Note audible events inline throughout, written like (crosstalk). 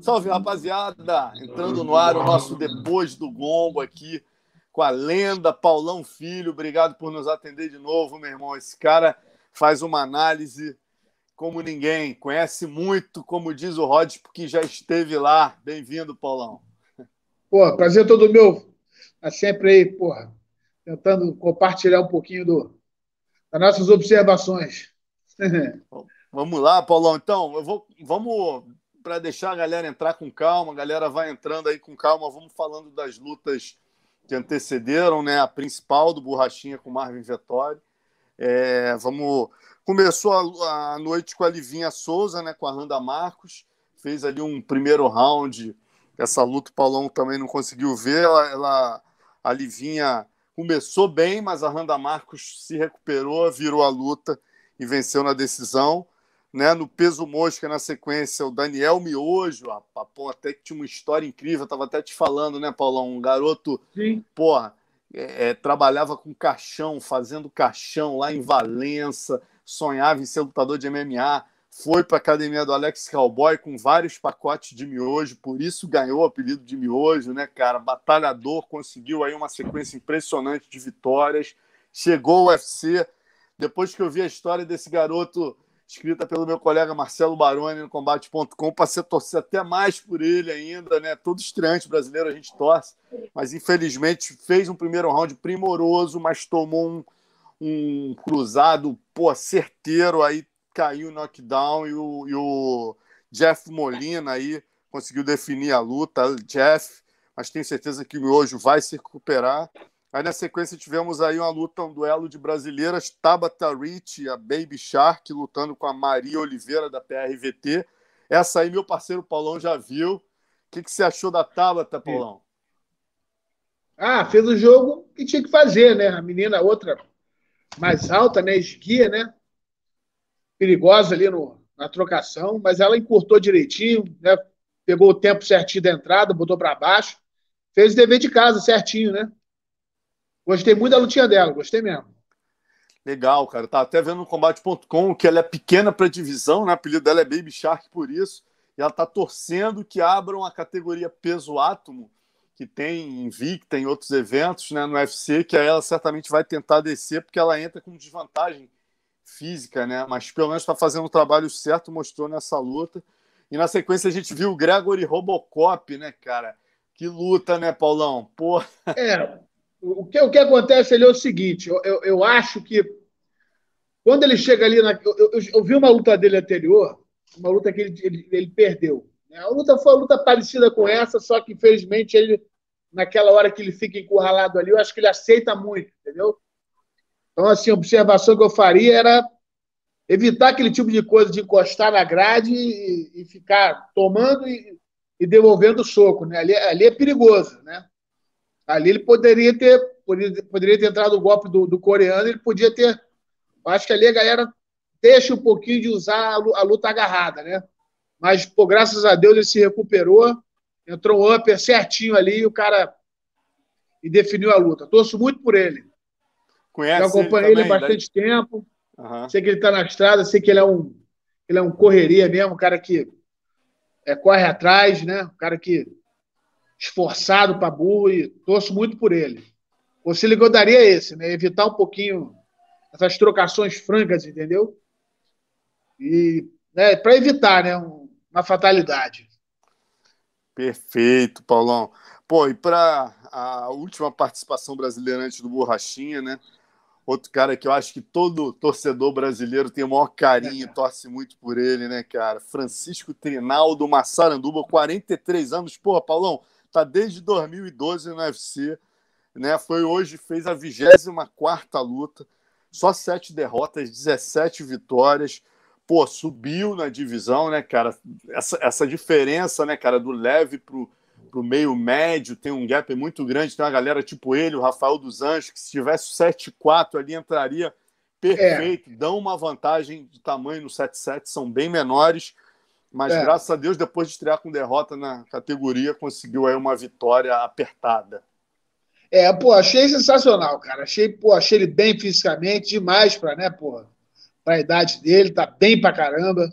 Salve, rapaziada! Entrando no ar o nosso Depois do Gombo aqui com a lenda Paulão Filho. Obrigado por nos atender de novo, meu irmão. Esse cara faz uma análise como ninguém, conhece muito, como diz o Rod, porque já esteve lá. Bem-vindo, Paulão. Pô, prazer todo meu. Tá sempre aí, porra, tentando compartilhar um pouquinho do, das nossas observações. (laughs) Vamos lá, Paulão. Então, eu vou, vamos para deixar a galera entrar com calma. A galera vai entrando aí com calma. Vamos falando das lutas que antecederam, né? A principal do Borrachinha com Marvin Vettori. É, vamos Começou a, a, noite com a Livinha Souza, né, com a Randa Marcos, fez ali um primeiro round. Essa luta o Paulão também não conseguiu ver. Ela, ela, a Livinha começou bem, mas a Randa Marcos se recuperou, virou a luta e venceu na decisão. Né, no peso mosca, na sequência, o Daniel Miojo, pô, até que tinha uma história incrível, estava até te falando, né, Paulão? Um garoto, Sim. porra, é, é, trabalhava com caixão, fazendo caixão lá em Valença, sonhava em ser lutador de MMA, foi para a academia do Alex Cowboy com vários pacotes de miojo, por isso ganhou o apelido de miojo, né, cara? Batalhador, conseguiu aí uma sequência impressionante de vitórias, chegou ao UFC. Depois que eu vi a história desse garoto escrita pelo meu colega Marcelo Baroni no combate.com, passei a torcer até mais por ele ainda, né? Todo estreante brasileiro a gente torce, mas infelizmente fez um primeiro round primoroso, mas tomou um um cruzado pô, certeiro, aí caiu o knockdown e o, e o Jeff Molina aí conseguiu definir a luta. Jeff, mas tenho certeza que o Miojo vai se recuperar. Aí na sequência tivemos aí uma luta, um duelo de brasileiras, Tabata Rich e a Baby Shark lutando com a Maria Oliveira da PRVT. Essa aí meu parceiro Paulão já viu. O que, que você achou da Tabata, Paulão? Ah, fez o jogo que tinha que fazer, né? A menina, outra mais alta, né? Esguia, né? Perigosa ali no, na trocação, mas ela encurtou direitinho, né? Pegou o tempo certinho da entrada, botou para baixo, fez o dever de casa certinho, né? Gostei muito da lutinha dela, gostei mesmo. Legal, cara. Tá até vendo no combate.com que ela é pequena para divisão, né? O apelido dela é Baby Shark por isso. E ela tá torcendo que abram a categoria peso átomo que tem Invicta em outros eventos né, no UFC, que aí ela certamente vai tentar descer, porque ela entra com desvantagem física, né? Mas pelo menos está fazendo o trabalho certo, mostrou nessa luta. E na sequência a gente viu o Gregory Robocop, né, cara? Que luta, né, Paulão? Porra. É, o que, o que acontece ali é o seguinte: eu, eu, eu acho que quando ele chega ali. Na, eu, eu, eu, vi uma luta dele anterior, uma luta que ele, ele, ele perdeu. Né? A luta foi uma luta parecida com essa, só que infelizmente ele, naquela hora que ele fica encurralado ali, eu acho que ele aceita muito, entendeu? Então, assim, a observação que eu faria era evitar aquele tipo de coisa de encostar na grade e, e ficar tomando e, e devolvendo soco, né? Ali, ali, é perigoso, né? Ali ele poderia ter, poderia, poderia ter entrado o golpe do, do coreano, ele podia ter. Acho que ali a galera deixa um pouquinho de usar a luta agarrada, né? Mas, pô, graças a Deus ele se recuperou, entrou um upper certinho ali e o cara e definiu a luta. Torço muito por ele. Conhece Eu acompanhei ele, há bastante daí? tempo. Uhum. Sei que ele está na estrada, sei que ele é um ele é um correria mesmo, um cara que é, corre atrás, né? Um cara que esforçado para burro e torço muito por ele. O que eu daria esse, né? Evitar um pouquinho essas trocações francas, entendeu? E né, para evitar né, uma fatalidade. Perfeito, Paulão. Pô, e para a última participação brasileira antes do Borrachinha, né? Outro cara que eu acho que todo torcedor brasileiro tem o maior carinho, é. torce muito por ele, né, cara? Francisco Trinaldo Massaranduba, 43 anos. Porra, Paulão, tá desde 2012 no UFC, né? Foi hoje, fez a 24 luta, só sete derrotas, 17 vitórias pô, subiu na divisão, né, cara? Essa, essa diferença, né, cara, do leve pro, pro meio médio tem um gap muito grande. Tem uma galera tipo ele, o Rafael dos Anjos, que se tivesse 7-4 ali entraria perfeito. É. Dão uma vantagem de tamanho no 7-7, são bem menores. Mas é. graças a Deus, depois de estrear com derrota na categoria, conseguiu aí uma vitória apertada. É, pô, achei sensacional, cara. Achei, pô, achei ele bem fisicamente, demais para, né, pô, para a idade dele, tá bem para caramba.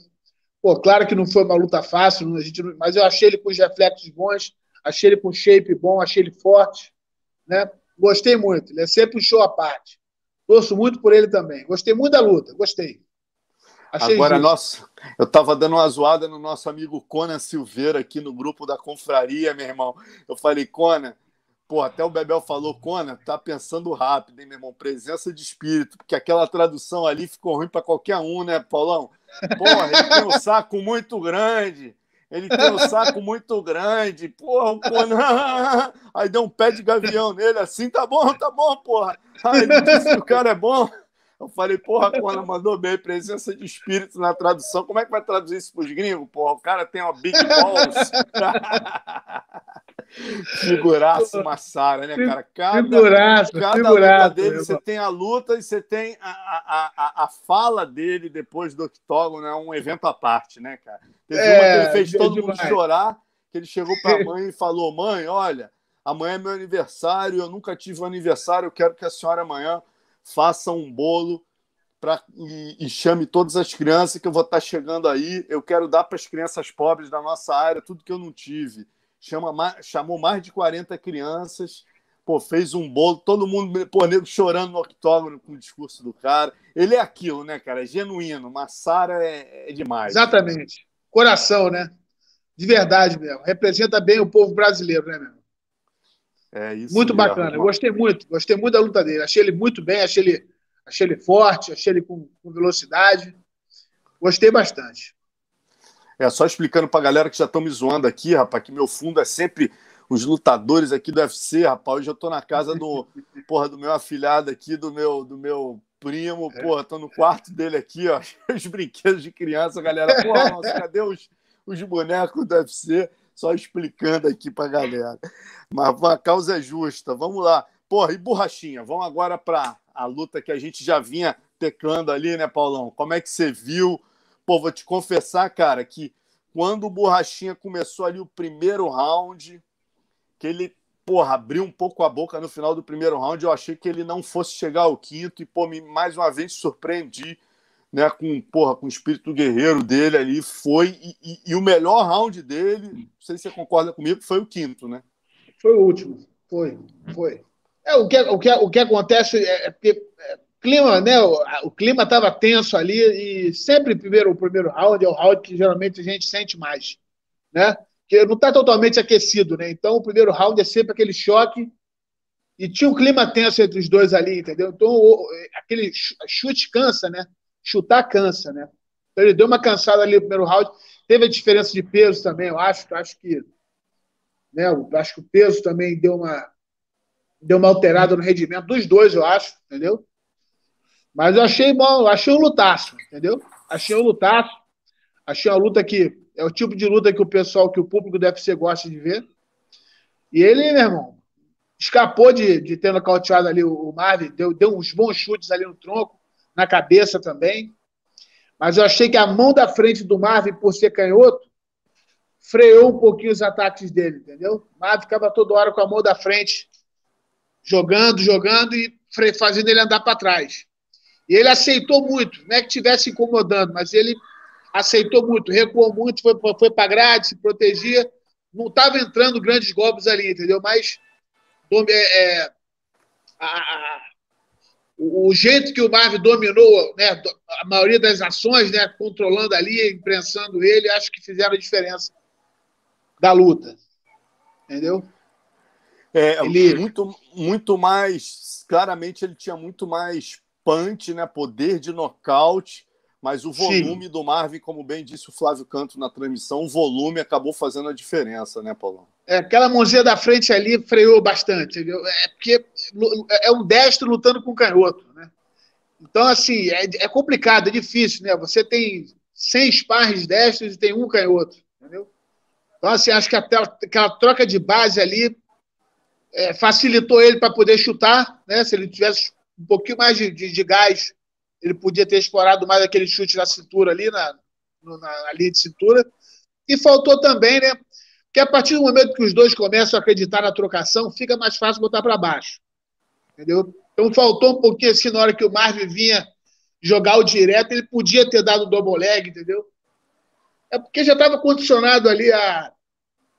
Pô, claro que não foi uma luta fácil, a gente, mas eu achei ele com os reflexos bons, achei ele com shape bom, achei ele forte, né? Gostei muito. Ele é sempre um show à parte. Torço muito por ele também. Gostei muito da luta, gostei. Achei Agora, nosso, eu estava dando uma zoada no nosso amigo Conan Silveira aqui no grupo da confraria, meu irmão. Eu falei, Conan, Pô, até o Bebel falou, Conan, tá pensando rápido, hein, meu irmão? Presença de espírito, porque aquela tradução ali ficou ruim para qualquer um, né, Paulão? Porra, ele tem um saco muito grande. Ele tem um saco muito grande. Porra, o Conan. (laughs) Aí deu um pé de gavião nele, assim, tá bom, tá bom, porra. Aí ele disse que o cara é bom. Eu falei, porra, Conan mandou bem, presença de espírito na tradução. Como é que vai traduzir isso pros gringos, porra? O cara tem uma big balls. (laughs) Figuraço Massara, né, cara? Cada, figuraço, cada figuraço, luta dele, você tem a luta e você tem a, a, a, a fala dele depois do octógono, é um evento à parte, né, cara? Teve é, uma que ele fez todo demais. mundo chorar, que ele chegou para a (laughs) mãe e falou: mãe, olha, amanhã é meu aniversário, eu nunca tive um aniversário, eu quero que a senhora amanhã faça um bolo pra, e, e chame todas as crianças que eu vou estar chegando aí. Eu quero dar para as crianças pobres da nossa área tudo que eu não tive chama, chamou mais de 40 crianças, pô, fez um bolo, todo mundo, pô, nego chorando no octógono com o discurso do cara. Ele é aquilo, né, cara? É genuíno. Massara é, é demais. Exatamente. Coração, né? De verdade mesmo. Representa bem o povo brasileiro, né, meu? É isso. Muito bacana. Eu gostei muito. Gostei muito da luta dele. Achei ele muito bem, achei ele, achei ele forte, achei ele com, com velocidade. Gostei bastante. É, só explicando pra galera que já estão me zoando aqui, rapaz, que meu fundo é sempre os lutadores aqui do UFC, rapaz. Hoje eu tô na casa do, (laughs) porra, do meu afilhado aqui, do meu, do meu primo, é. porra, tô no quarto dele aqui, ó, (laughs) os brinquedos de criança, galera. Porra, nossa, cadê os, os bonecos do UFC? Só explicando aqui pra galera. Mas a causa é justa. Vamos lá. Porra, e borrachinha? Vamos agora para a luta que a gente já vinha teclando ali, né, Paulão? Como é que você viu? Pô, vou te confessar, cara, que quando o Borrachinha começou ali o primeiro round, que ele, porra, abriu um pouco a boca no final do primeiro round, eu achei que ele não fosse chegar ao quinto e, pô, me, mais uma vez surpreendi, né, com, porra, com o espírito guerreiro dele ali, foi, e, e, e, o melhor round dele, não sei se você concorda comigo, foi o quinto, né? Foi o último, foi, foi. É, o, que, o, que, o que acontece é, é é, clima, né? O, o clima estava tenso ali e sempre primeiro o primeiro round é o round que geralmente a gente sente mais, né? Que não está totalmente aquecido, né? Então o primeiro round é sempre aquele choque e tinha um clima tenso entre os dois ali, entendeu? Então aquele chute cansa, né? Chutar cansa, né? Então, ele deu uma cansada ali no primeiro round. Teve a diferença de peso também, eu acho. Acho que, né? Acho que o peso também deu uma deu uma alterada no rendimento dos dois, eu acho, entendeu? Mas eu achei bom, achei um lutaço, entendeu? Achei um lutaço. Achei uma luta que é o tipo de luta que o pessoal, que o público deve ser gosta de ver. E ele, meu irmão, escapou de, de ter nocauteado ali o Marvin, deu, deu uns bons chutes ali no tronco, na cabeça também. Mas eu achei que a mão da frente do Marvin, por ser canhoto, freou um pouquinho os ataques dele, entendeu? O Marvin ficava toda hora com a mão da frente, jogando, jogando e fazendo ele andar para trás. E ele aceitou muito, não é que estivesse incomodando, mas ele aceitou muito, recuou muito, foi, foi para grade, se protegia. Não estava entrando grandes golpes ali, entendeu? Mas é, é, a, a, o jeito que o Marvin dominou né, a maioria das ações, né, controlando ali, imprensando ele, acho que fizeram a diferença da luta. Entendeu? É, ele... muito, muito mais. Claramente, ele tinha muito mais punch, né? Poder de nocaute, mas o volume Sim. do Marvin, como bem disse o Flávio Canto na transmissão, o volume acabou fazendo a diferença, né, Paulão? É, aquela mãozinha da frente ali freou bastante, entendeu? É porque é um destro lutando com um canhoto, né? Então, assim, é, é complicado, é difícil, né? Você tem 100 sparres destros e tem um canhoto, entendeu? Então, assim, acho que até aquela troca de base ali é, facilitou ele para poder chutar, né? Se ele tivesse um pouquinho mais de, de, de, gás, ele podia ter explorado mais aquele chute na cintura ali, na, na, na linha de cintura. E faltou também, né? Que a partir do momento que os dois começam a acreditar na trocação, fica mais fácil botar para baixo. Entendeu? Então faltou um pouquinho assim na hora que o Marvin vinha jogar o direto, ele podia ter dado o double leg, entendeu? É porque já estava condicionado ali a,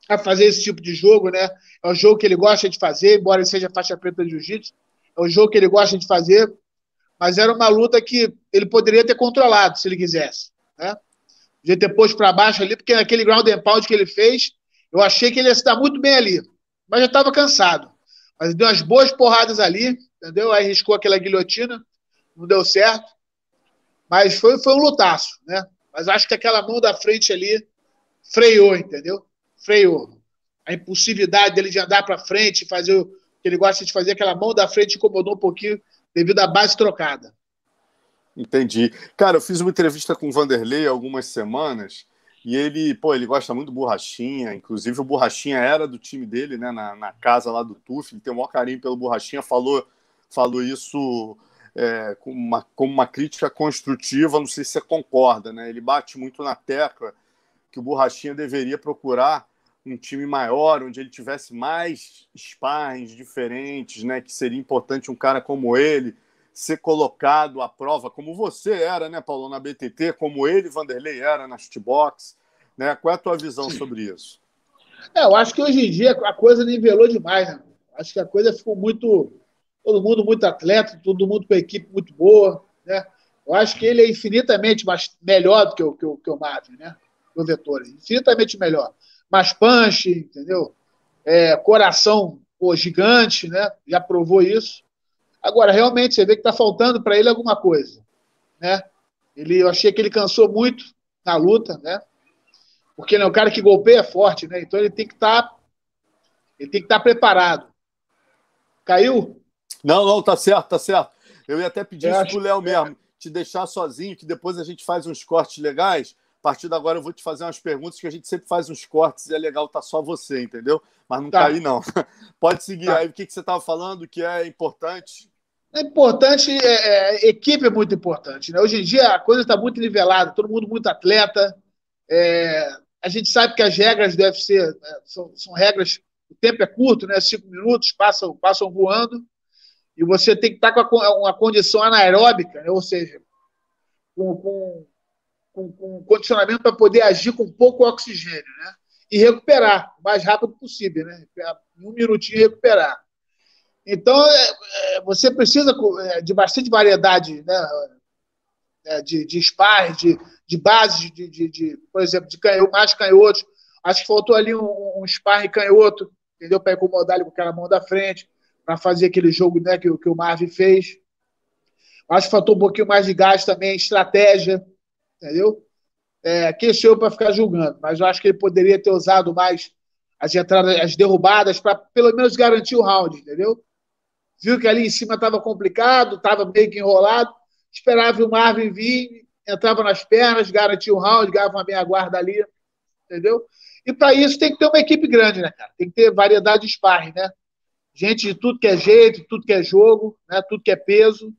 a fazer esse tipo de jogo, né? É o jogo que ele gosta de fazer, embora ele seja faixa preta de jiu-jitsu, é o jogo que ele gosta de fazer, mas era uma luta que ele poderia ter controlado se ele quisesse, né? Podia ter posto para baixo ali, porque naquele ground and pound que ele fez, eu achei que ele ia estar muito bem ali, mas já estava cansado. Mas deu umas boas porradas ali, entendeu? Aí riscou aquela guilhotina, não deu certo. Mas foi, foi um lutaço, né? Mas acho que aquela mão da frente ali freou, entendeu? Freou. A impulsividade dele de andar para frente, fazer o que ele gosta de fazer, aquela mão da frente incomodou um pouquinho devido à base trocada. Entendi. Cara, eu fiz uma entrevista com o Vanderlei algumas semanas e ele, pô, ele gosta muito do Borrachinha, inclusive o Borrachinha era do time dele, né, na, na casa lá do Tuf, ele tem o maior carinho pelo Borrachinha, falou, falou isso é, como, uma, como uma crítica construtiva, não sei se você concorda, né? Ele bate muito na tecla que o Borrachinha deveria procurar um time maior, onde ele tivesse mais sparrings diferentes, né? Que seria importante um cara como ele ser colocado à prova, como você era, né, Paulo, na BTT, como ele, Vanderlei, era na shootbox, né? Qual é a tua visão sobre isso? É, eu acho que hoje em dia a coisa nivelou demais, né? Acho que a coisa ficou muito todo mundo muito atleta, todo mundo com a equipe muito boa, né? Eu acho que ele é infinitamente mais, melhor do que o, que o, que o Marvin, né? O Vettori, infinitamente melhor. Mais punch, entendeu? É, coração pô, gigante, né? Já provou isso. Agora, realmente, você vê que está faltando para ele alguma coisa, né? Ele, eu achei que ele cansou muito na luta, né? Porque ele é um cara que golpeia forte, né? Então ele tem que estar tá, ele tem que estar tá preparado. Caiu? Não, não, tá certo, tá certo. Eu ia até pedir eu isso pro Léo mesmo, te deixar sozinho, que depois a gente faz uns cortes legais. A partir de agora eu vou te fazer umas perguntas que a gente sempre faz uns cortes e é legal tá só você, entendeu? Mas não tá. cair, não. (laughs) Pode seguir tá. aí. O que, que você estava falando que é importante? É importante, é, é, equipe é muito importante. Né? Hoje em dia a coisa está muito nivelada, todo mundo muito atleta. É, a gente sabe que as regras devem ser, né, são, são, regras, o tempo é curto, né? cinco minutos passam, passam voando e você tem que estar com uma condição anaeróbica, né? ou seja, com, com, com, com condicionamento para poder agir com pouco oxigênio, né? E recuperar o mais rápido possível, né? Em um minutinho recuperar. Então, é, é, você precisa é, de bastante variedade, né? É, de, de sparring, de, de base, de, de, de, por exemplo, de canhoto, mais canhotos. Acho que faltou ali um, um sparring canhoto, entendeu? Para incomodar ele com aquela mão da frente para fazer aquele jogo né, que, que o Marvin fez. Acho que faltou um pouquinho mais de gás também, estratégia, entendeu? É, quem sou eu para ficar julgando, mas eu acho que ele poderia ter usado mais as entradas, as derrubadas, para pelo menos garantir o round, entendeu? Viu que ali em cima estava complicado, estava meio que enrolado, esperava o Marvin vir, entrava nas pernas, garantia o round, ganhava uma meia guarda ali, entendeu? E para isso tem que ter uma equipe grande, né, cara? Tem que ter variedade de sparring, né? gente de tudo que é jeito, tudo que é jogo, né? tudo que é peso.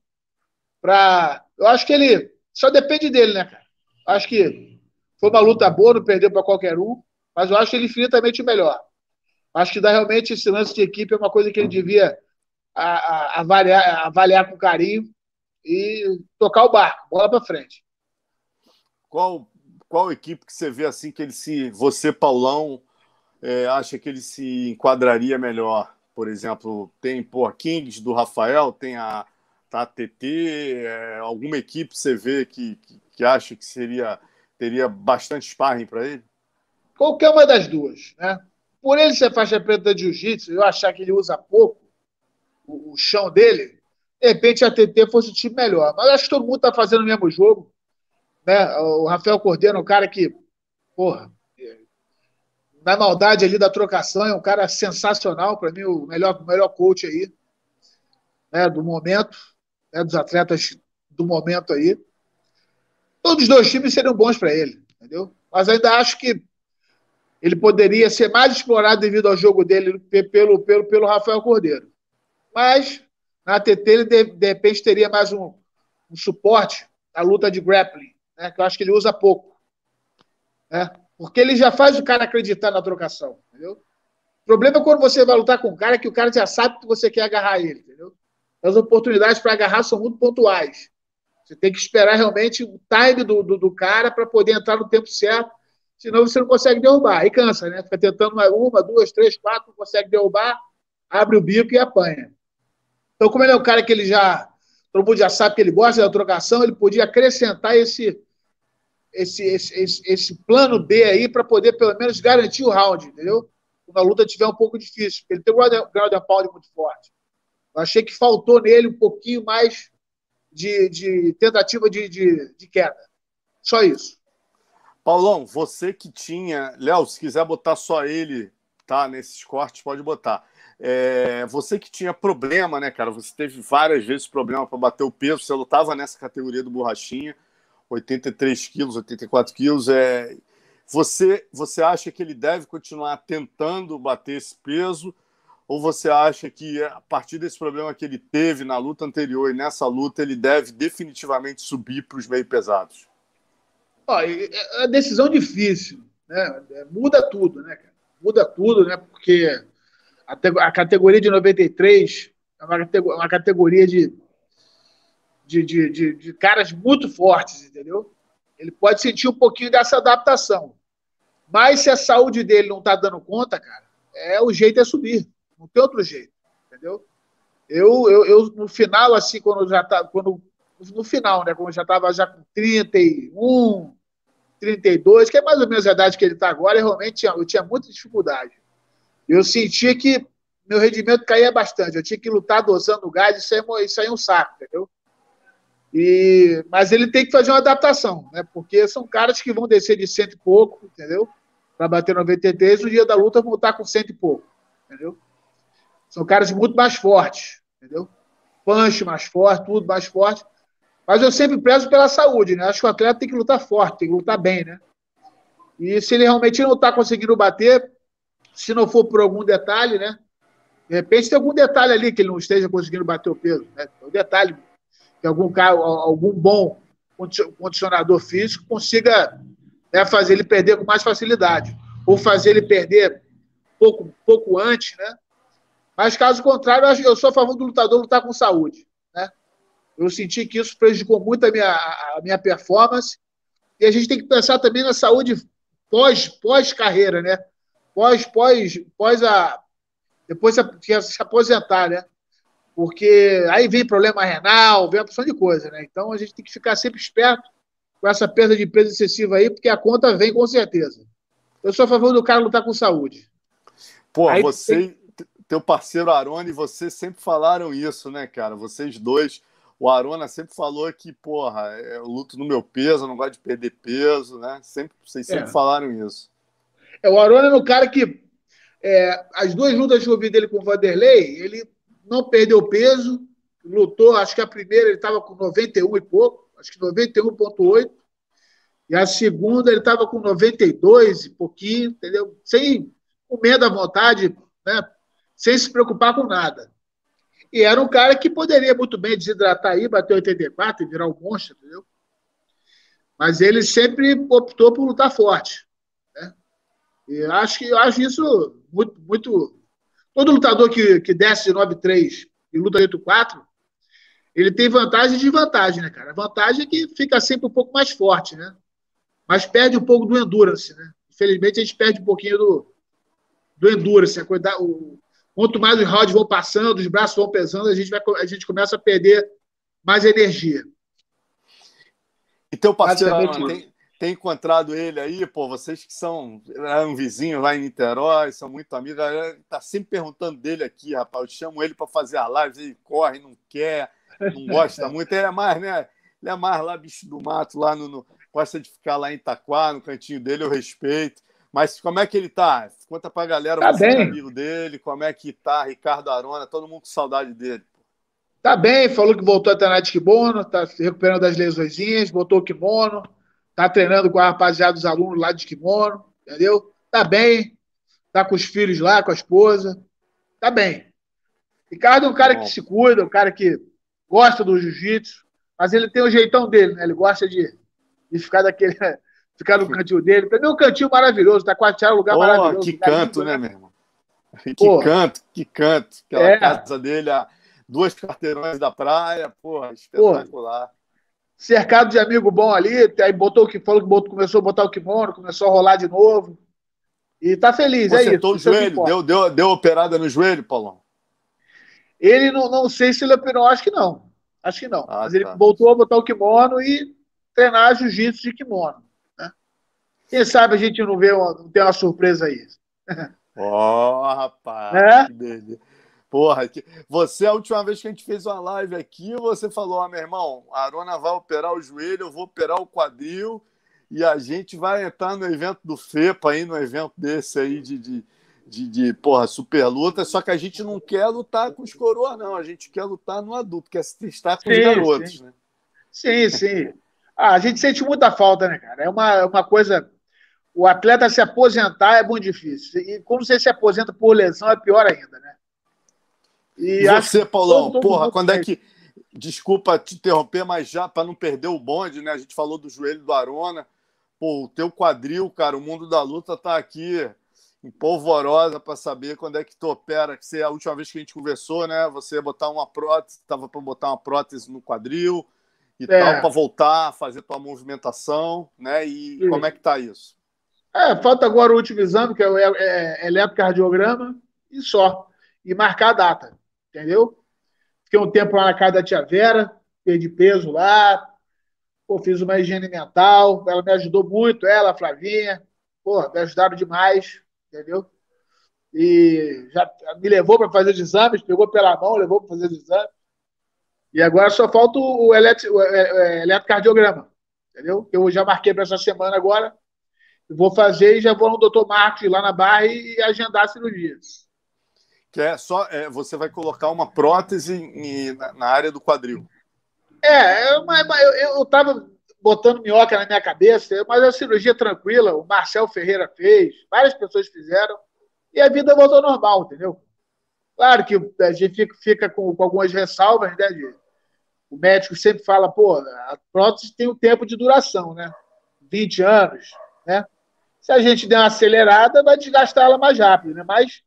Pra... Eu acho que ele só depende dele, né, cara? Acho que foi uma luta boa, não perdeu para qualquer um, mas eu acho ele infinitamente melhor. Acho que dá realmente esse lance de equipe é uma coisa que ele devia a, a, avaliar, avaliar com carinho e tocar o barco, bola para frente. Qual, qual equipe que você vê assim que ele se. Você, Paulão, é, acha que ele se enquadraria melhor? por exemplo, tem pô, Kings do Rafael, tem a, tá, TT, é, alguma equipe você vê que, que, que, acha que seria teria bastante sparring para ele? Qualquer uma das duas. Né? Por ele ser faixa preta de jiu-jitsu, eu achar que ele usa pouco o, o, chão dele, de repente a TT fosse o time melhor. Mas acho que todo mundo está fazendo o mesmo jogo. Né? O Rafael Cordeiro é um cara que, porra, na maldade ali da trocação, é um cara sensacional, para mim, o melhor, melhor coach aí, né, do momento, né, dos atletas do momento aí. Todos os dois times seriam bons para ele, entendeu? Mas ainda acho que ele poderia ser mais explorado devido ao jogo dele pelo, pelo, pelo Rafael Cordeiro. Mas na TT ele de, de repente teria mais um, um suporte na luta de grappling, né, que eu acho que ele usa pouco. Né? Porque ele já faz o cara acreditar na trocação, entendeu? O problema é quando você vai lutar com um cara que o cara já sabe que você quer agarrar ele, entendeu? As oportunidades para agarrar são muito pontuais. Você tem que esperar realmente o time do, do, do cara para poder entrar no tempo certo senão você não consegue derrubar. Aí cansa, né? Fica tentando uma, uma, duas, três, quatro, não consegue derrubar, abre o bico e apanha. Então, como ele é um cara que ele já. Todo mundo já sabe que ele gosta da trocação, ele podia acrescentar esse, esse, esse, esse, esse plano B aí para poder, pelo menos, garantir o round, entendeu? Quando a luta tiver um pouco difícil, porque ele tem um ground and pound muito forte. Eu achei que faltou nele um pouquinho mais de, de tentativa de, de, de queda. Só isso. Paulão, você que tinha. Léo, se quiser botar só ele, tá? Nesses cortes, pode botar. É, você que tinha problema, né, cara? Você teve várias vezes problema para bater o peso, você lutava nessa categoria do borrachinha, 83 quilos, 84 quilos. É, você, você acha que ele deve continuar tentando bater esse peso? Ou você acha que a partir desse problema que ele teve na luta anterior e nessa luta, ele deve definitivamente subir para os meio pesados? Ó, é uma decisão difícil, né? Muda tudo, né, cara? Muda tudo, né? Porque a, categoria de 93 é uma categoria, de, de, de, de, de caras muito fortes, entendeu? Ele pode sentir um pouquinho dessa adaptação. Mas se a saúde dele não está dando conta, cara, é o jeito é subir. Não tem outro jeito, entendeu? Eu, eu, eu no final, assim, quando já tá, quando no final, né, quando já estava já com 31, 32, que é mais ou menos a idade que ele está agora, eu realmente tinha, eu tinha muita dificuldade eu sentia que meu rendimento caía bastante. Eu tinha que lutar dosando gás, isso aí, é isso aí é um saco, entendeu? E, mas ele tem que fazer uma adaptação, né? Porque são caras que vão descer de cento e pouco, entendeu? Para bater 93, no dia da luta vão estar com cento e pouco, entendeu? São caras muito mais fortes, entendeu? Punch mais forte, tudo mais forte. Mas eu sempre prezo pela saúde, né? Acho que o atleta tem que lutar forte, tem que lutar bem, né? E se ele realmente não está conseguindo bater, se não for por algum detalhe, né? De repente tem algum detalhe ali que ele não esteja conseguindo bater o peso. Né? Um detalhe que algum, cara, algum bom condicionador físico consiga né, fazer ele perder com mais facilidade. Ou fazer ele perder pouco, pouco antes, né? Mas caso contrário, eu sou a favor do lutador lutar com saúde. Né? Eu senti que isso prejudicou muito a minha, a minha performance. E a gente tem que pensar também na saúde pós, pós-carreira, né? Pós, pós, pós a. Depois se, se aposentar, né? Porque aí vem problema renal, vem uma opção de coisa, né? Então a gente tem que ficar sempre esperto com essa perda de peso excessiva aí, porque a conta vem com certeza. Eu sou a favor do cara lutar com saúde. Pô, aí você, tem... teu parceiro Arone, você sempre falaram isso, né, cara? Vocês dois. O Arona sempre falou que, porra, eu luto no meu peso, eu não gosto de perder peso, né? Sempre, vocês sempre é. falaram isso. É, o Arona era um cara que é, as duas lutas que eu vi dele com o Vanderlei, ele não perdeu peso, lutou, acho que a primeira ele estava com 91 e pouco, acho que 91,8. E a segunda ele estava com 92 e pouquinho, entendeu? Sem comendo à vontade, né? sem se preocupar com nada. E era um cara que poderia muito bem desidratar aí, bater 84 e virar um monstro, entendeu? Mas ele sempre optou por lutar forte. E acho que acho isso muito, muito. Todo lutador que, que desce de 9-3 e luta 8-4, ele tem vantagem e desvantagem, né, cara? A vantagem é que fica sempre um pouco mais forte, né? Mas perde um pouco do endurance, né? Infelizmente, a gente perde um pouquinho do, do endurance. A o, quanto mais os rounds vão passando, os braços vão pesando, a gente, vai, a gente começa a perder mais energia. E teu parceiro, tem, tem encontrado ele aí, pô, vocês que são um vizinho lá em Niterói, são muito amigos, tá sempre perguntando dele aqui, rapaz. Eu chamo ele para fazer a live, ele corre, não quer, não gosta (laughs) muito. Ele é mais, né? Ele é mais lá, bicho do mato, lá no, no gosta de ficar lá em Itaquá, no cantinho dele, eu respeito. Mas como é que ele tá? Conta pra galera, tá você é amigo dele, como é que tá, Ricardo Arona, todo mundo com saudade dele. Tá bem, falou que voltou a treinar de kimono, tá se recuperando das lesões, botou o kimono, Tá treinando com a rapaziada dos alunos lá de kimono, entendeu? Tá bem. Tá com os filhos lá, com a esposa. Tá bem. Ricardo é um cara Bom. que se cuida, um cara que gosta do jiu-jitsu, mas ele tem o jeitão dele, né? Ele gosta de, de ficar daquele. (laughs) ficar no cantinho dele. Também é um cantinho maravilhoso, tá quase um lugar oh, maravilhoso. Que canto, né, meu irmão? (laughs) Que Pô. canto, que canto. Aquela é. casa dele, duas carteirões da praia, porra, espetacular. Cercado de amigo bom ali, aí botou o que falou que botou, começou a botar o kimono, começou a rolar de novo. E tá feliz, é isso. o joelho, deu, deu, deu operada no joelho, Paulão? Ele não, não sei se ele operou, acho que não. Acho que não. Ah, Mas tá. ele voltou a botar o kimono e treinar jiu-jitsu de kimono. Né? Quem sabe a gente não vê uma, não tem uma surpresa aí. Ó, oh, rapaz, é? que delícia. Porra, que... você, a última vez que a gente fez uma live aqui, você falou: ah, meu irmão, a Arona vai operar o joelho, eu vou operar o quadril e a gente vai entrar no evento do FEPA aí, no evento desse aí de, de, de, de porra, super luta, só que a gente não quer lutar com os coroas, não, a gente quer lutar no adulto, quer se testar com sim, os garotos, sim. né? Sim, sim. Ah, a gente sente muita falta, né, cara? É uma, é uma coisa. O atleta se aposentar é muito difícil. E quando você se aposenta por lesão, é pior ainda, né? E, você, Paulão, todo, todo porra, quando é que. Desculpa te interromper, mas já para não perder o bonde, né? A gente falou do joelho do Arona. Pô, o teu quadril, cara, o mundo da luta tá aqui em polvorosa para saber quando é que tu opera. Que você, a última vez que a gente conversou, né? Você ia botar uma prótese, estava para botar uma prótese no quadril e é. tal, para voltar a fazer tua movimentação, né? E Sim. como é que tá isso? É, falta agora o último exame, que é o é, é, eletrocardiograma, e só. E marcar a data, entendeu? Fiquei um tempo lá na casa da tia Vera, perdi peso lá, pô, fiz uma higiene mental, ela me ajudou muito, ela, a Flavinha, pô, me ajudaram demais, entendeu? E já me levou para fazer os exames, pegou pela mão, levou para fazer os exames. E agora só falta o, eletro, o é, é, eletrocardiograma, entendeu? Eu já marquei para essa semana agora. Vou fazer e já vou no doutor Marcos lá na barra e agendar a cirurgia. Que é só, é, você vai colocar uma prótese em, na, na, área do quadril. É, eu, eu, eu tava botando minhoca na minha cabeça, mas a cirurgia tranquila, o Marcel Ferreira fez, várias pessoas fizeram, e a vida voltou normal, entendeu? Claro que a gente fica, fica com, com, algumas ressalvas, né? De, o médico sempre fala, pô, a prótese tem um tempo de duração, né? 20 anos, né? Se a gente der uma acelerada, vai desgastar ela mais rápido, né? Mas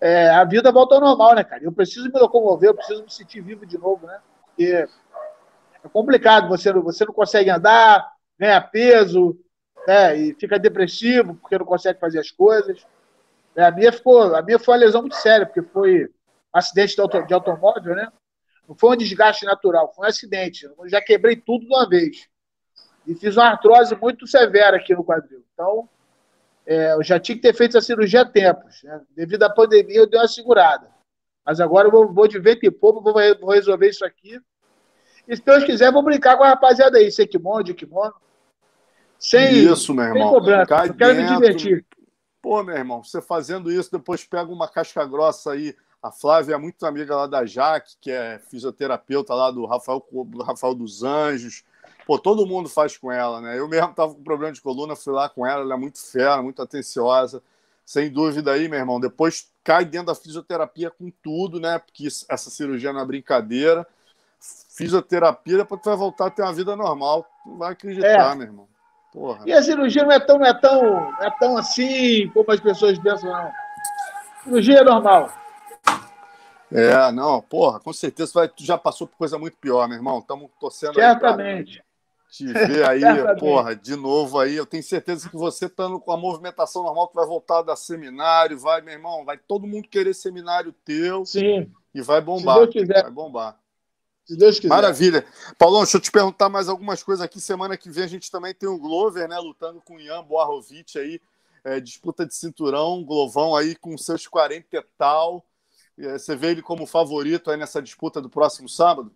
é, a vida volta ao normal, né, cara? Eu preciso me locomover, eu preciso me sentir vivo de novo, né? Porque é complicado, você, você não consegue andar, ganha peso, né? E fica depressivo porque não consegue fazer as coisas. É, a, minha ficou, a minha foi uma lesão muito séria, porque foi acidente de, auto, de automóvel, né? Não foi um desgaste natural, foi um acidente. Eu já quebrei tudo de uma vez. E fiz uma artrose muito severa aqui no quadril. Então, é, eu já tinha que ter feito essa cirurgia há tempos. Né? Devido à pandemia, eu dei uma segurada. Mas agora eu vou, vou de vento e pouco, vou, vou resolver isso aqui. E se Deus quiser, vou brincar com a rapaziada aí, sem kimono, de kimono. Sem, isso, meu irmão. Sem cobrança. eu quero dentro. me divertir. Pô, meu irmão, você fazendo isso, depois pega uma casca grossa aí. A Flávia é muito amiga lá da Jaque, que é fisioterapeuta lá do Rafael, do Rafael dos Anjos. Pô, todo mundo faz com ela, né? Eu mesmo tava com problema de coluna, fui lá com ela, ela é muito fera, muito atenciosa. Sem dúvida aí, meu irmão. Depois cai dentro da fisioterapia com tudo, né? Porque essa cirurgia não é brincadeira. Fisioterapia, depois tu vai voltar a ter uma vida normal. Não vai acreditar, é. meu irmão. Porra. E a cirurgia não é tão, não é tão, não é tão assim como as pessoas pensam, não. Cirurgia é normal. É, não, porra, com certeza vai, tu já passou por coisa muito pior, meu irmão. Estamos torcendo Certamente. Aí te ver aí, porra, de novo aí. Eu tenho certeza que você estando com a movimentação normal, tu vai voltar a dar seminário, vai, meu irmão, vai todo mundo querer seminário teu. Sim. E vai bombar. Se Deus quiser. Vai bombar. Se Deus quiser. Maravilha. Paulão, deixa eu te perguntar mais algumas coisas aqui. Semana que vem a gente também tem o Glover, né? Lutando com o Ian Boarovic aí. É, disputa de cinturão, Glovão aí com seus 40 e tal. É, você vê ele como favorito aí nessa disputa do próximo sábado?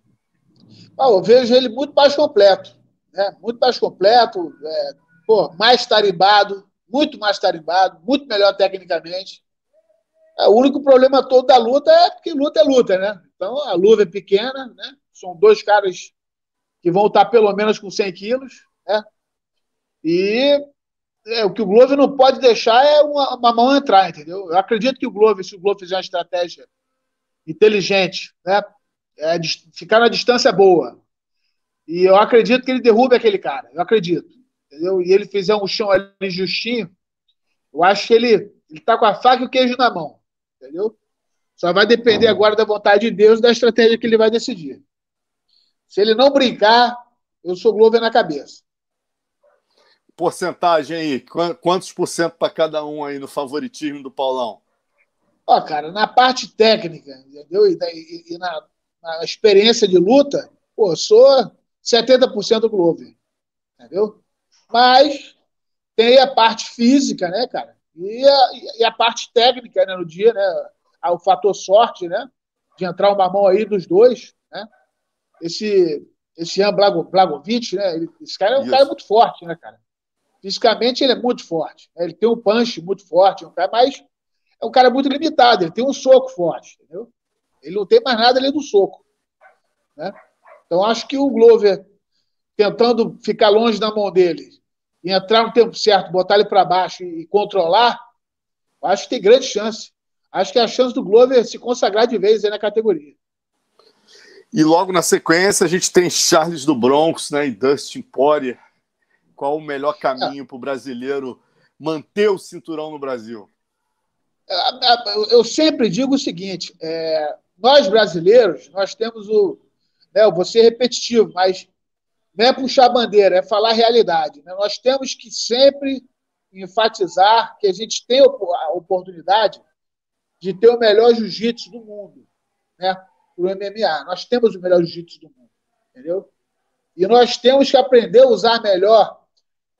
Ah, eu vejo ele muito mais completo. Né? Muito mais completo, é, pô, mais tarimbado, muito mais tarimbado, muito melhor tecnicamente. É, o único problema todo da luta é porque luta é luta, né? Então a luva é pequena, né? São dois caras que vão estar pelo menos com 100 quilos, né? E é, o que o Glover não pode deixar é uma, uma, mão entrar, entendeu? Eu acredito que o Glover, se o Glover fizer uma estratégia inteligente, né? É, ficar na distância boa. E eu acredito que ele derrube aquele cara. Eu acredito. Entendeu? E ele fizer um chão ali justinho, eu acho que ele, ele tá com a faca e o queijo na mão. Entendeu? Só vai depender agora da vontade de Deus e da estratégia que ele vai decidir. Se ele não brincar, eu sou Glover na cabeça. Porcentagem aí, quantos por cento para cada um aí no favoritismo do Paulão? Ó, cara, na parte técnica, entendeu? E, e, e na, na, experiência de luta, pô, eu sou 70% Glover, entendeu? Mas tem a parte física, né, cara? E a, e a parte técnica, né, no dia, né? O fator sorte, né? De entrar uma mão aí dos dois, né? Esse, esse Jan Blagovic, né? Ele, esse cara é um Isso. cara muito forte, né, cara? Fisicamente ele é muito forte. Né? Ele tem um punch muito forte, um cara, mas é um cara muito limitado. Ele tem um soco forte, entendeu? Ele não tem mais nada além do soco, né? Então acho que o Glover tentando ficar longe da mão dele e entrar no tempo certo, botar ele para baixo e, controlar, acho que tem grande chance. Acho que é a chance do Glover se consagrar de vez aí na categoria. E logo na sequência a gente tem Charles do Bronx né, e Dustin Poirier. Qual o melhor caminho é. para o brasileiro manter o cinturão no Brasil? É, é, eu sempre digo o seguinte: é, nós brasileiros, nós temos o. Né, eu vou ser repetitivo, mas não é puxar bandeira, é falar a realidade. Né? Nós temos que sempre enfatizar que a gente tem a oportunidade de ter o melhor jiu-jitsu do mundo, né? o MMA. Nós temos o melhor jiu-jitsu do mundo, entendeu? E nós temos que aprender a usar melhor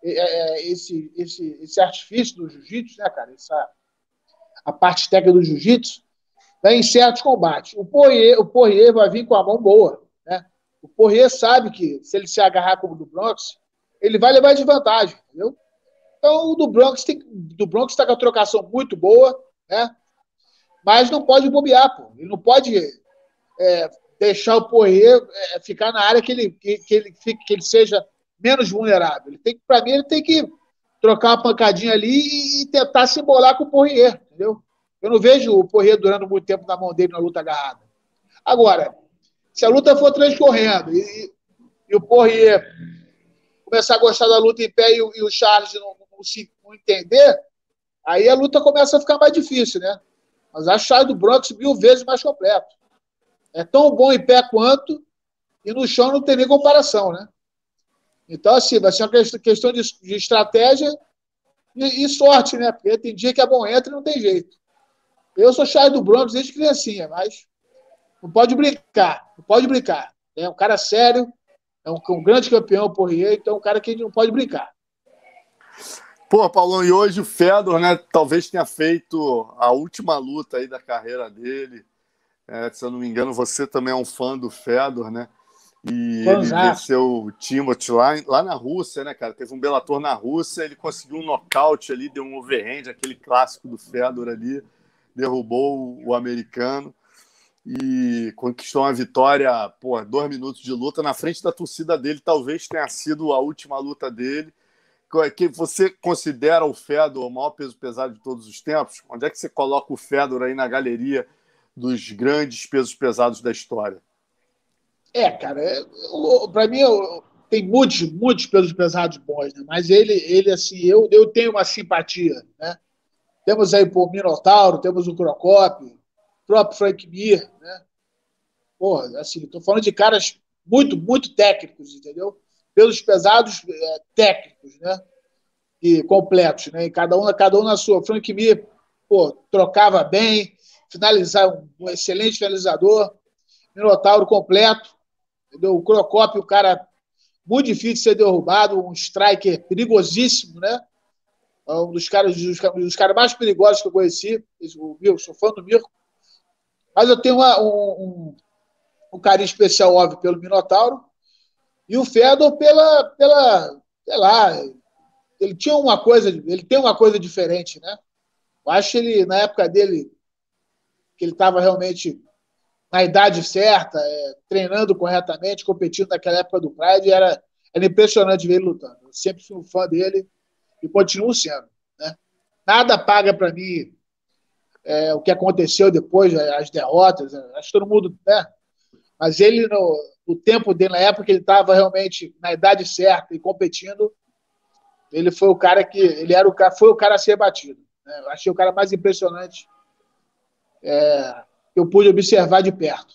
é, é, esse, esse, esse artifício do jiu-jitsu, né, cara? Essa, a parte técnica do jiu-jitsu, né, em certos combates. O Poirier, o Poirier vai vir com a mão boa? O Poirier sabe que se ele se agarrar como o do Bronx, ele vai levar de vantagem, entendeu? Então o do Bronx tem, do Bronx está com a trocação muito boa, né? Mas não pode bobear, pô. Ele não pode é, deixar o Poirier é, ficar na área que ele, que, que, ele que ele seja menos vulnerável. Ele tem para mim, ele tem que trocar uma pancadinha ali e tentar se embolar com o Poirier, entendeu? Eu não vejo o Poirier durando muito tempo na mão dele na luta agarrada. Agora, se a luta for transcorrendo e, e o Poirier começar a gostar da luta em pé e, e o Charles não, não, se não entender, aí a luta começa a ficar mais difícil, né? Mas a Charles do Bronx mil vezes mais completo. É tão bom em pé quanto e no chão não tem nem comparação, né? Então, assim, vai ser uma questão de, de estratégia e, e, sorte, né? Porque tem dia que a bom entra e não tem jeito. Eu sou Charles do Bronx desde criancinha, mas não pode brincar, não pode brincar. É um cara sério, é um, um grande campeão, Porrier, então é um cara que a gente não pode brincar. Pô, Paulão, e hoje o Fedor, né, talvez tenha feito a última luta aí da carreira dele. É, se eu não me engano, você também é um fã do Fedor, né? E ele venceu o Timothy lá, lá na Rússia, né, cara? Teve um Bellator na Rússia, ele conseguiu um nocaute ali, deu um overhand, aquele clássico do Fedor ali, derrubou o, o americano e conquistou uma vitória, pô, dois minutos de luta na frente da torcida dele. Talvez tenha sido a última luta dele. Que você considera o Fedor o maior peso pesado de todos os tempos? Onde é que você coloca o Fedor aí na galeria dos grandes pesos pesados da história? É, cara, é, para mim tem muitos, muitos pesos pesados bons, né? mas ele, ele assim, eu, eu tenho uma simpatia, né? Temos aí o Minotauro, temos o Crocop, próprio Frank Mir, né? Porra, assim, estou falando de caras muito, muito técnicos, entendeu? Pesos pesados é, técnicos, né? E completos, né? E cada um, cada um na sua. Frank Mir, pô, trocava bem, finalizar um, um excelente finalizador, Minotauro completo, entendeu? O Crocop, o cara muito difícil de ser derrubado, um striker perigosíssimo, né? É um dos caras, dos, dos caras mais perigosos que eu conheci, o Mirko, sou fã do Mirko. Mas eu tenho uma, um, um, um, carinho especial, óbvio, pelo Minotauro. E o Fedor pela, pela, sei lá, ele tinha uma coisa, ele tem uma coisa diferente, né? Eu acho que ele, na época dele, que ele estava realmente na idade certa, é, treinando corretamente, competindo naquela época do Pride, era, era impressionante ver ele lutando. Eu sempre fui um fã dele e continuo sendo. Né? Nada paga para mim é, o que aconteceu depois, as derrotas, né? acho que todo mundo, né? Mas ele, no, no tempo dele, na época que ele estava realmente na idade certa e competindo, ele foi o cara que. Ele era o cara, foi o cara a ser batido. Né? Achei o cara mais impressionante é, que eu pude observar de perto.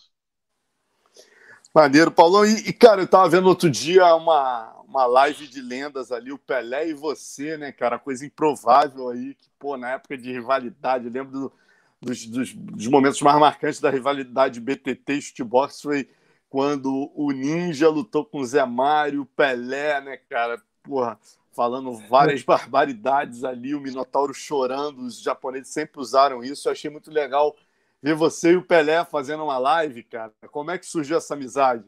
Maneiro, Paulão. E, e, cara, eu tava vendo outro dia uma, uma live de lendas ali, o Pelé e você, né, cara? Coisa improvável aí, que, pô, na época de rivalidade, eu lembro do, dos, dos, dos, momentos mais marcantes da rivalidade BTT e Shootbox foi quando o Ninja lutou com o Zé Mário, o Pelé, né, cara? Porra, falando várias barbaridades ali, o Minotauro chorando, os japoneses sempre usaram isso, eu achei muito legal ver você e o Pelé fazendo uma live, cara. Como é que surgiu essa amizade?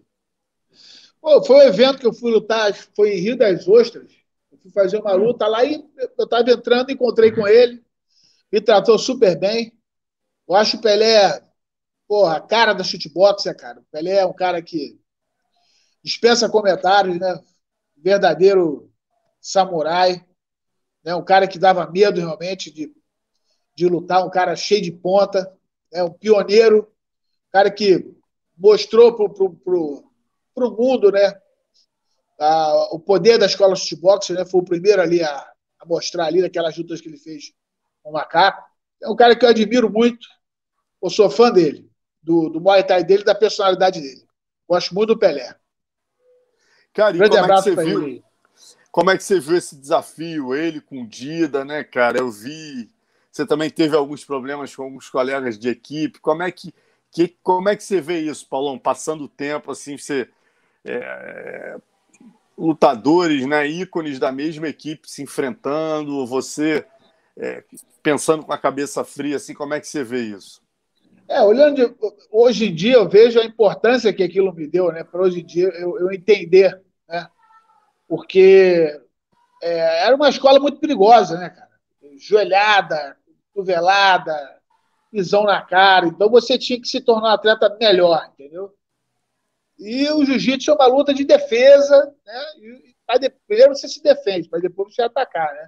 Pô, foi um evento que eu fui lutar, foi em Rio das Ostras. Eu fui fazer uma luta lá e eu estava entrando, encontrei com ele, me tratou super bem. Eu acho o Pelé, porra, a cara da shootboxer, cara. O Pelé é um cara que dispensa comentários, né? Verdadeiro samurai, né? Um cara que dava medo realmente de, de lutar, um cara cheio de ponta é um pioneiro, cara que mostrou para o mundo né, o poder da escola de boxe, né, foi o primeiro ali a, a mostrar ali naquelas lutas que ele fez com o Macaco. É um cara que eu admiro muito, eu sou fã dele, do, do Muay Thai dele da personalidade dele. Gosto muito do Pelé. Cara, e Grande como abraço é que você viu? Ele. Como é que você viu esse desafio, ele com o Dida, né, cara? Eu vi você também teve alguns problemas com alguns colegas de equipe. Como é que, que como é que você vê isso, Paulão? Passando o tempo, assim, você é, lutadores, né, ícones da mesma equipe se enfrentando, você é, pensando com a cabeça fria, assim, como é que você vê isso? É, olhando hoje em dia eu vejo a importância que aquilo me deu, né? Para hoje em dia eu, eu entender, né? Porque é, era uma escola muito perigosa, né, cara? Joelhada, cotovelada, pisão na cara. Então você tinha que se tornar um atleta melhor, entendeu? E o jiu-jitsu é uma luta de defesa, né? E, primeiro você se defende, mas depois você atacar, né?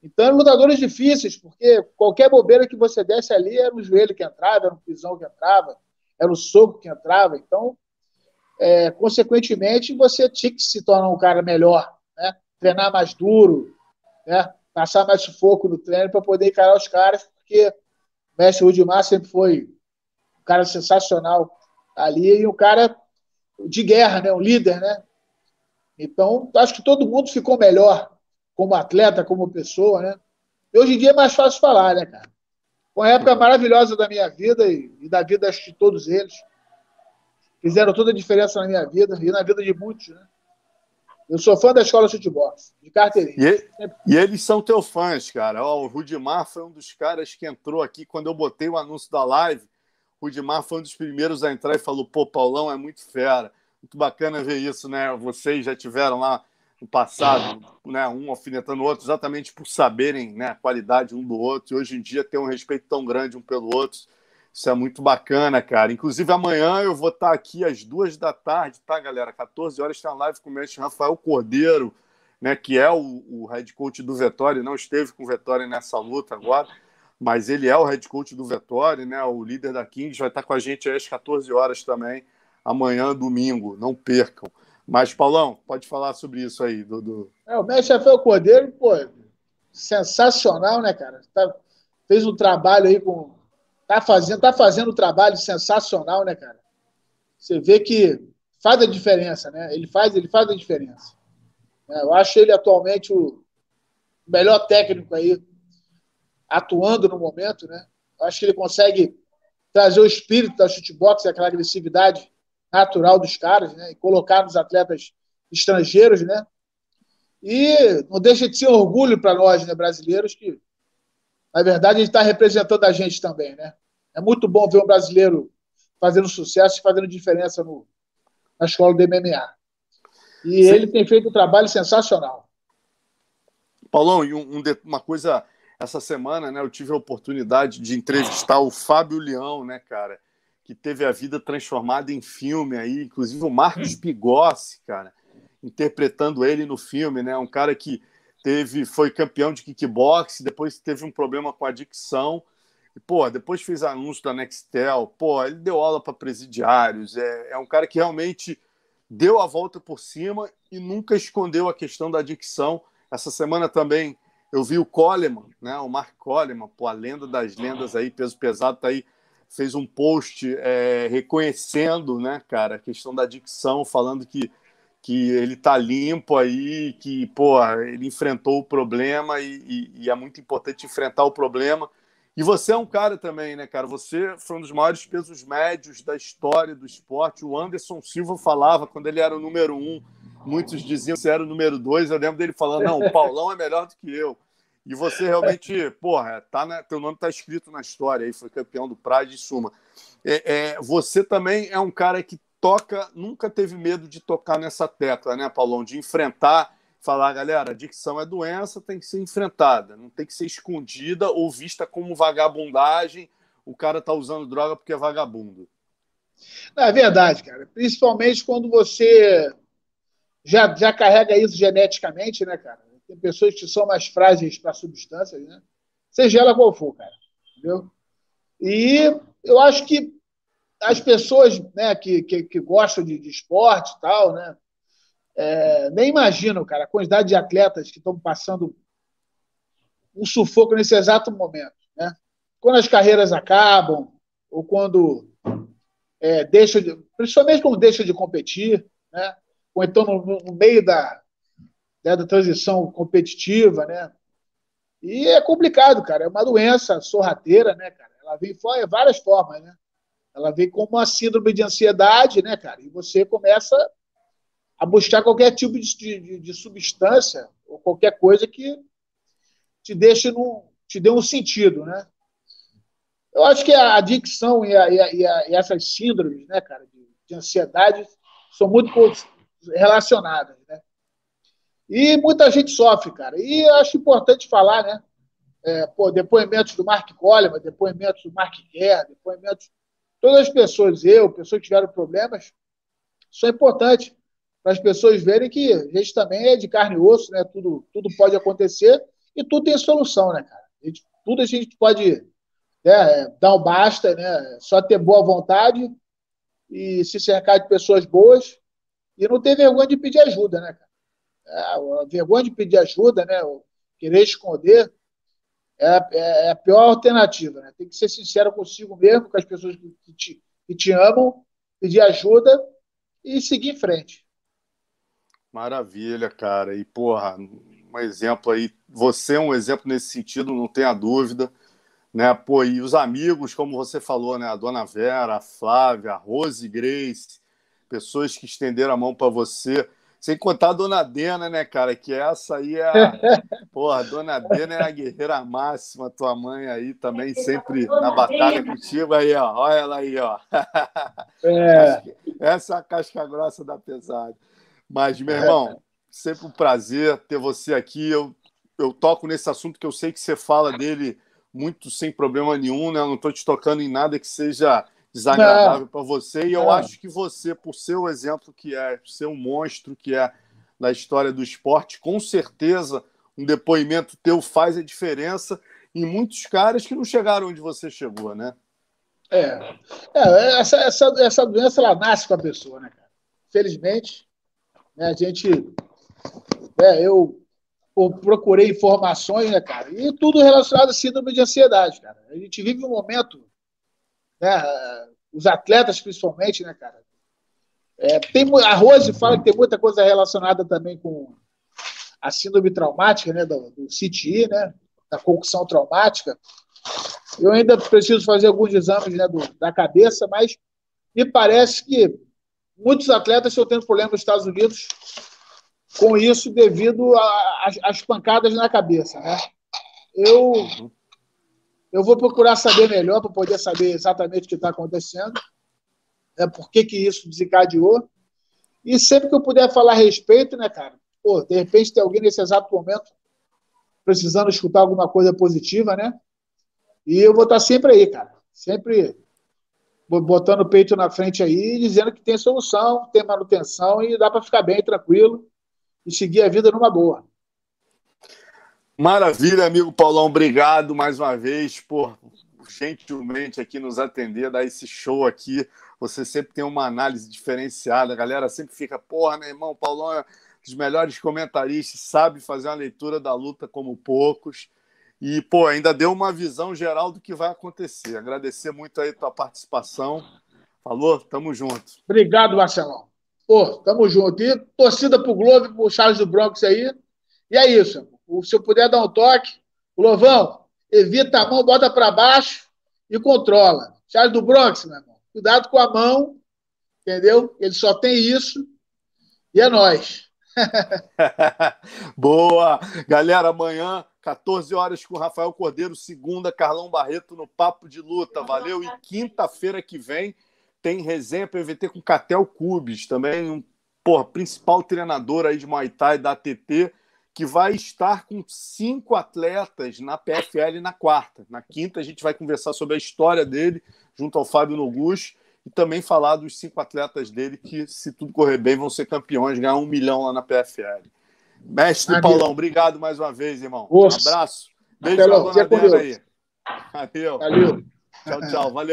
Então lutadores difíceis, porque qualquer bobeira que você desse ali era um joelho que entrava, era um pisão que entrava, era o soco que entrava. Então, é, consequentemente, você tinha que se tornar um cara melhor, né? treinar mais duro, né? passar mais sufoco no treino para poder encarar os caras, porque o mestre Rudimar sempre foi um cara sensacional ali e um cara de guerra, né? um líder, né? Então, acho que todo mundo ficou melhor como atleta, como pessoa, né? E hoje em dia é mais fácil falar, né, cara? Foi uma época maravilhosa da minha vida e, e da vida de todos eles. Fizeram toda a diferença na minha vida e na vida de muitos, né? Eu sou fã da escola de futebol, de carteirinha. E, e, eles são teus fãs, cara. Ó, o Rudimar foi um dos caras que entrou aqui quando eu botei o anúncio da live. O Rudimar foi um dos primeiros a entrar e falou: pô, Paulão é muito fera. Muito bacana ver isso, né? Vocês já tiveram lá no passado, né, um alfinetando o outro, exatamente por saberem né, a qualidade um do outro, e hoje em dia ter um respeito tão grande um pelo outro. Isso é muito bacana, cara. Inclusive, amanhã eu vou estar aqui às duas da tarde, tá, galera? 14 horas está live com o mestre Rafael Cordeiro, né, que é o, o head coach do Vettori, não esteve com o Vettori nessa luta agora, mas ele é o head coach do Vettori, né, o líder da Kings, vai estar com a gente às 14 horas também, amanhã, domingo, não percam. Mas, Paulão, pode falar sobre isso aí, Dudu. É, o mestre Rafael Cordeiro, pô, sensacional, né, cara? Tá, fez um trabalho aí com Tá fazendo, tá fazendo um trabalho sensacional, né, cara? Você vê que faz a diferença, né? Ele faz, ele faz a diferença. É, eu acho ele atualmente o melhor técnico aí atuando no momento, né? Acho que ele consegue trazer o espírito da shootbox, aquela agressividade natural dos caras, né? E colocar nos atletas estrangeiros, né? E não deixa de ser um orgulho para nós, né, brasileiros, que na verdade ele está representando a gente também, né? É muito bom ver um brasileiro fazendo sucesso e fazendo diferença no, na escola do MMA. E Sim. ele tem feito um trabalho sensacional. Paulão, e um, um, uma coisa, essa semana, né, eu tive a oportunidade de entrevistar o Fábio Leão, né, cara, que teve a vida transformada em filme aí, inclusive o Marcos Bigossi, cara, interpretando ele no filme, né, um cara que teve, foi campeão de kickbox, depois teve um problema com adicção, e, pô, depois fez anúncio da Nextel, pô, ele deu aula para presidiários, é, é um cara que realmente deu a volta por cima e nunca escondeu a questão da adicção. Essa semana também eu vi o Coleman, né, o Mark Coleman, pô, a lenda das lendas aí, peso pesado, tá aí fez um post é, reconhecendo, né, cara, a questão da dicção, falando que, que ele tá limpo aí, que, pô, ele enfrentou o problema e, e, e, é muito importante enfrentar o problema. E você é um cara também, né, cara? Você foi um dos maiores pesos médios da história do esporte. O Anderson Silva falava quando ele era o número um, muitos diziam que era o número dois. Eu lembro dele falando: não, o Paulão é melhor do que eu. E você realmente, porra, tá na, teu nome está escrito na história aí, foi campeão do Pride e Suma. É, é, você também é um cara que toca, nunca teve medo de tocar nessa tecla, né, Paulão? De enfrentar, falar, galera, a dicção é doença, tem que ser enfrentada, não tem que ser escondida ou vista como vagabundagem. O cara tá usando droga porque é vagabundo. É verdade, cara. Principalmente quando você já, já carrega isso geneticamente, né, cara? Tem pessoas que são mais frágeis para substâncias, né? Seja ela qual for, cara. Entendeu? E eu acho que as pessoas né, que, que, que gostam de, de, esporte e tal, né? É, nem imaginam, cara, a quantidade de atletas que estão passando um sufoco nesse exato momento, né? Quando as carreiras acabam, ou quando é, deixa de, principalmente quando deixa de competir, né? Ou então no, no meio da, né, da transição competitiva, né? E é complicado, cara. É uma doença sorrateira, né, cara? Ela vem de várias formas, né? Ela vem como uma síndrome de ansiedade, né, cara? E você começa a buscar qualquer tipo de, de, de substância ou qualquer coisa que te deixe no, te dê um sentido, né? Eu acho que a adicção e, a, e, a, e essas síndromes, né, cara, de, de ansiedade são muito relacionadas, né? E muita gente sofre, cara. E acho importante falar, né? É, pô, depoimentos do Mark Coleman, depoimentos do Mark Kerr, depoimentos. Todas as pessoas, eu, pessoas que tiveram problemas, isso é importante para as pessoas verem que a gente também é de carne e osso, né? Tudo, tudo pode acontecer e tudo tem solução, né, cara? A gente, tudo a gente pode né, dar um basta, né? Só ter boa vontade e se cercar de pessoas boas e não ter vergonha de pedir ajuda, né, cara? a vergonha de pedir ajuda, né, querer esconder, é, é, é, a pior alternativa. Né? Tem que ser sincero consigo mesmo, com as pessoas que te, que te amam, pedir ajuda e seguir em frente. Maravilha, cara. E, porra, um exemplo aí. Você é um exemplo nesse sentido, não tenha dúvida. Né? Pô, e os amigos, como você falou, né? A dona Vera, a Flávia, a Rose Grace, pessoas que estenderam a mão para você. Sem contar a Dona Dena, né, cara? Que essa aí é a. (laughs) Porra, a Dona Dena é a guerreira máxima, tua mãe aí também, sempre na batalha contigo. Aí, ó. Olha ela aí, ó. (laughs) É. Essa é a casca grossa da pesada. Mas, meu irmão, sempre um prazer ter você aqui. Eu, eu toco nesse assunto que eu sei que você fala dele muito sem problema nenhum, né? Eu não estou te tocando em nada que seja desagradável para você. E eu é. acho que você, por seu exemplo, que é ser um monstro, que é na história do esporte, com certeza um depoimento teu faz a diferença em muitos caras que não chegaram onde você chegou, né? É. é essa, essa, essa doença ela nasce com a pessoa, né, cara? Felizmente, né, a gente. É, eu procurei informações, né, cara? E tudo relacionado a síndrome de ansiedade, cara. A gente vive um momento né? Os atletas, principalmente, né, cara? É, tem, a Rose fala que tem muita coisa relacionada também com a síndrome traumática, né, do, do CTI, né, da concussão traumática. Eu ainda preciso fazer alguns exames né, do, da cabeça, mas me parece que muitos atletas estão tendo problemas nos Estados Unidos com isso devido às pancadas na cabeça, né? Eu uhum. Eu vou procurar saber melhor para poder saber exatamente o que está acontecendo, né, por que, que isso desencadeou. E sempre que eu puder falar a respeito, né, cara? Pô, de repente tem alguém nesse exato momento precisando escutar alguma coisa positiva, né? E eu vou estar sempre aí, cara. Sempre botando o peito na frente aí, dizendo que tem solução, tem manutenção e dá para ficar bem, tranquilo e seguir a vida numa boa. Maravilha, amigo Paulão. Obrigado mais uma vez por gentilmente aqui nos atender, dar esse show aqui. Você sempre tem uma análise diferenciada. A galera sempre fica, porra, meu irmão, Paulão é um dos melhores comentaristas, sabe fazer uma leitura da luta como poucos. E, pô, ainda deu uma visão geral do que vai acontecer. Agradecer muito aí a tua participação. Falou? Tamo junto. Obrigado, Marcelão. Pô, tamo junto. E torcida pro Globo, pro Charles do Bronx aí. E é isso. Se eu puder dar um toque, Glovão, evita a mão, bota para baixo e controla. Charles do Bronx, meu irmão. Cuidado com a mão, entendeu? Ele só tem isso. E é nós. (laughs) Boa! Galera, amanhã, 14 horas com o Rafael Cordeiro, segunda, Carlão Barreto no Papo de Luta. Valeu! E quinta-feira que vem tem resenha PVT com Catel Cubes, também um porra, principal treinador aí de Muay Thai da ATT, que vai estar com cinco atletas na PFL na quarta. Na quinta a gente vai conversar sobre a história dele junto ao Fábio Noguchi e também falar dos cinco atletas dele que, se tudo correr bem, vão ser campeões, ganhar um milhão lá na PFL. Mestre Adeus. Paulão, obrigado mais uma vez, irmão. Um abraço. Beijo pra dona aí. Valeu. Valeu. Tchau, tchau. Valeu.